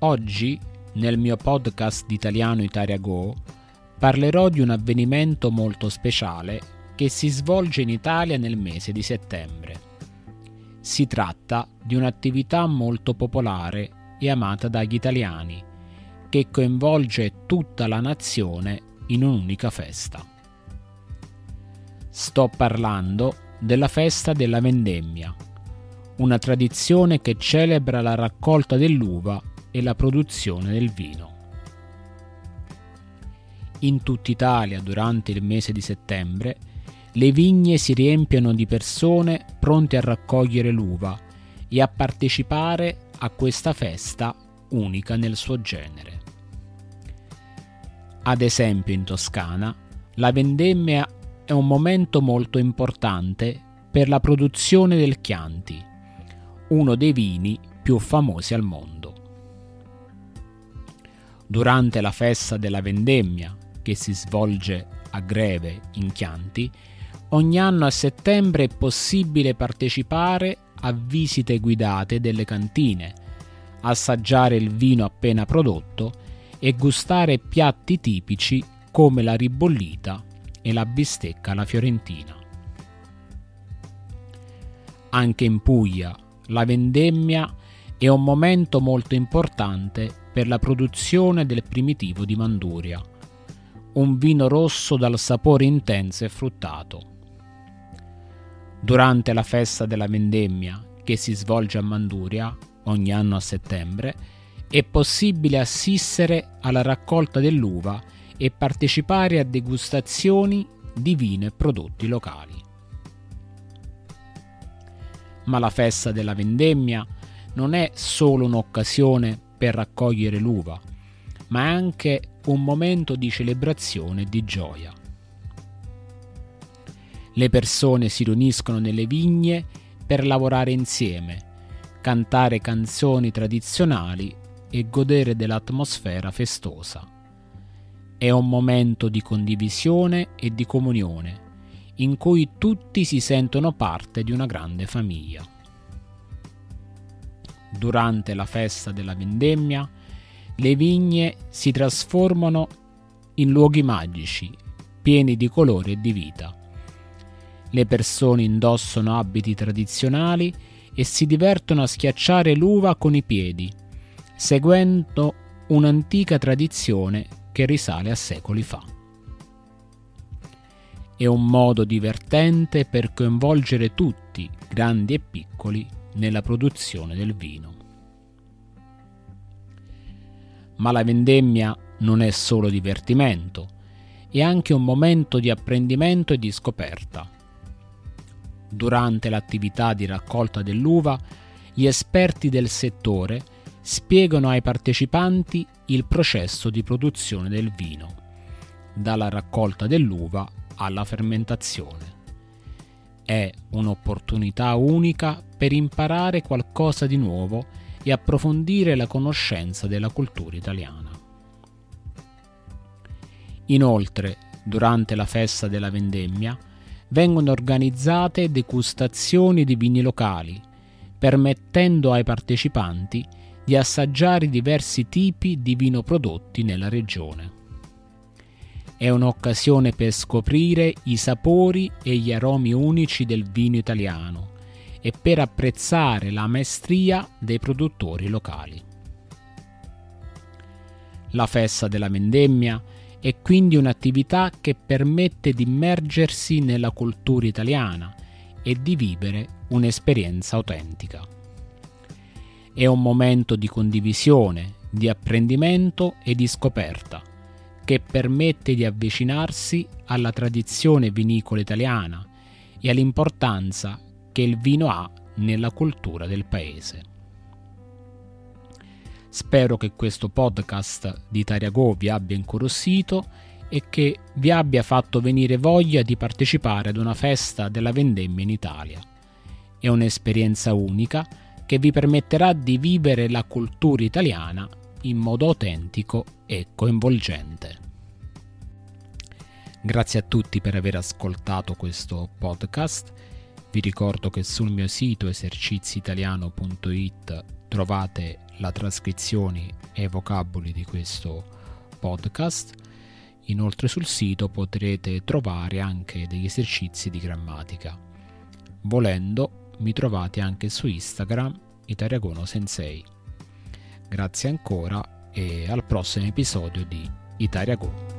Oggi, nel mio podcast di Italiano Italia Go, parlerò di un avvenimento molto speciale che si svolge in Italia nel mese di settembre. Si tratta di un'attività molto popolare e amata dagli italiani, che coinvolge tutta la nazione in un'unica festa. Sto parlando della festa della vendemmia, una tradizione che celebra la raccolta dell'uva e la produzione del vino. In tutta Italia, durante il mese di settembre, le vigne si riempiono di persone pronte a raccogliere l'uva e a partecipare a questa festa unica nel suo genere. Ad esempio in Toscana, la vendemmia è un momento molto importante per la produzione del Chianti, uno dei vini più famosi al mondo. Durante la festa della vendemmia, che si svolge a Greve in Chianti, ogni anno a settembre è possibile partecipare a visite guidate delle cantine, assaggiare il vino appena prodotto e gustare piatti tipici come la ribollita e la bistecca alla fiorentina. Anche in Puglia la vendemmia è un momento molto importante per la produzione del primitivo di Manduria, un vino rosso dal sapore intenso e fruttato. Durante la festa della vendemmia, che si svolge a Manduria ogni anno a settembre, è possibile assistere alla raccolta dell'uva e partecipare a degustazioni di vino e prodotti locali. Ma la festa della vendemmia non è solo un'occasione per raccogliere l'uva, ma è anche un momento di celebrazione e di gioia. Le persone si riuniscono nelle vigne per lavorare insieme, cantare canzoni tradizionali e godere dell'atmosfera festosa. È un momento di condivisione e di comunione, in cui tutti si sentono parte di una grande famiglia. Durante la festa della vendemmia, le vigne si trasformano in luoghi magici, pieni di colore e di vita. Le persone indossano abiti tradizionali e si divertono a schiacciare l'uva con i piedi, seguendo un'antica tradizione che risale a secoli fa. È un modo divertente per coinvolgere tutti, grandi e piccoli, nella produzione del vino. Ma la vendemmia non è solo divertimento, è anche un momento di apprendimento e di scoperta. Durante l'attività di raccolta dell'uva, gli esperti del settore spiegano ai partecipanti il processo di produzione del vino, dalla raccolta dell'uva alla fermentazione. È un'opportunità unica per imparare qualcosa di nuovo e approfondire la conoscenza della cultura italiana. Inoltre, durante la festa della vendemmia, vengono organizzate degustazioni di vini locali, permettendo ai partecipanti di assaggiare diversi tipi di vino prodotti nella regione. È un'occasione per scoprire i sapori e gli aromi unici del vino italiano e per apprezzare la maestria dei produttori locali. La festa della vendemmia è quindi un'attività che permette di immergersi nella cultura italiana e di vivere un'esperienza autentica. È un momento di condivisione, di apprendimento e di scoperta che permette di avvicinarsi alla tradizione vinicola italiana e all'importanza che il vino ha nella cultura del paese. Spero che questo podcast di Tariago vi abbia incuriosito e che vi abbia fatto venire voglia di partecipare ad una festa della vendemmia in Italia. È un'esperienza unica che vi permetterà di vivere la cultura italiana in modo autentico e coinvolgente. Grazie a tutti per aver ascoltato questo podcast. Vi ricordo che sul mio sito eserciziitaliano.it trovate la trascrizione e i vocaboli di questo podcast. Inoltre sul sito potrete trovare anche degli esercizi di grammatica. Volendo mi trovate anche su Instagram Itariagono Sensei. Grazie ancora e al prossimo episodio di Italia Go.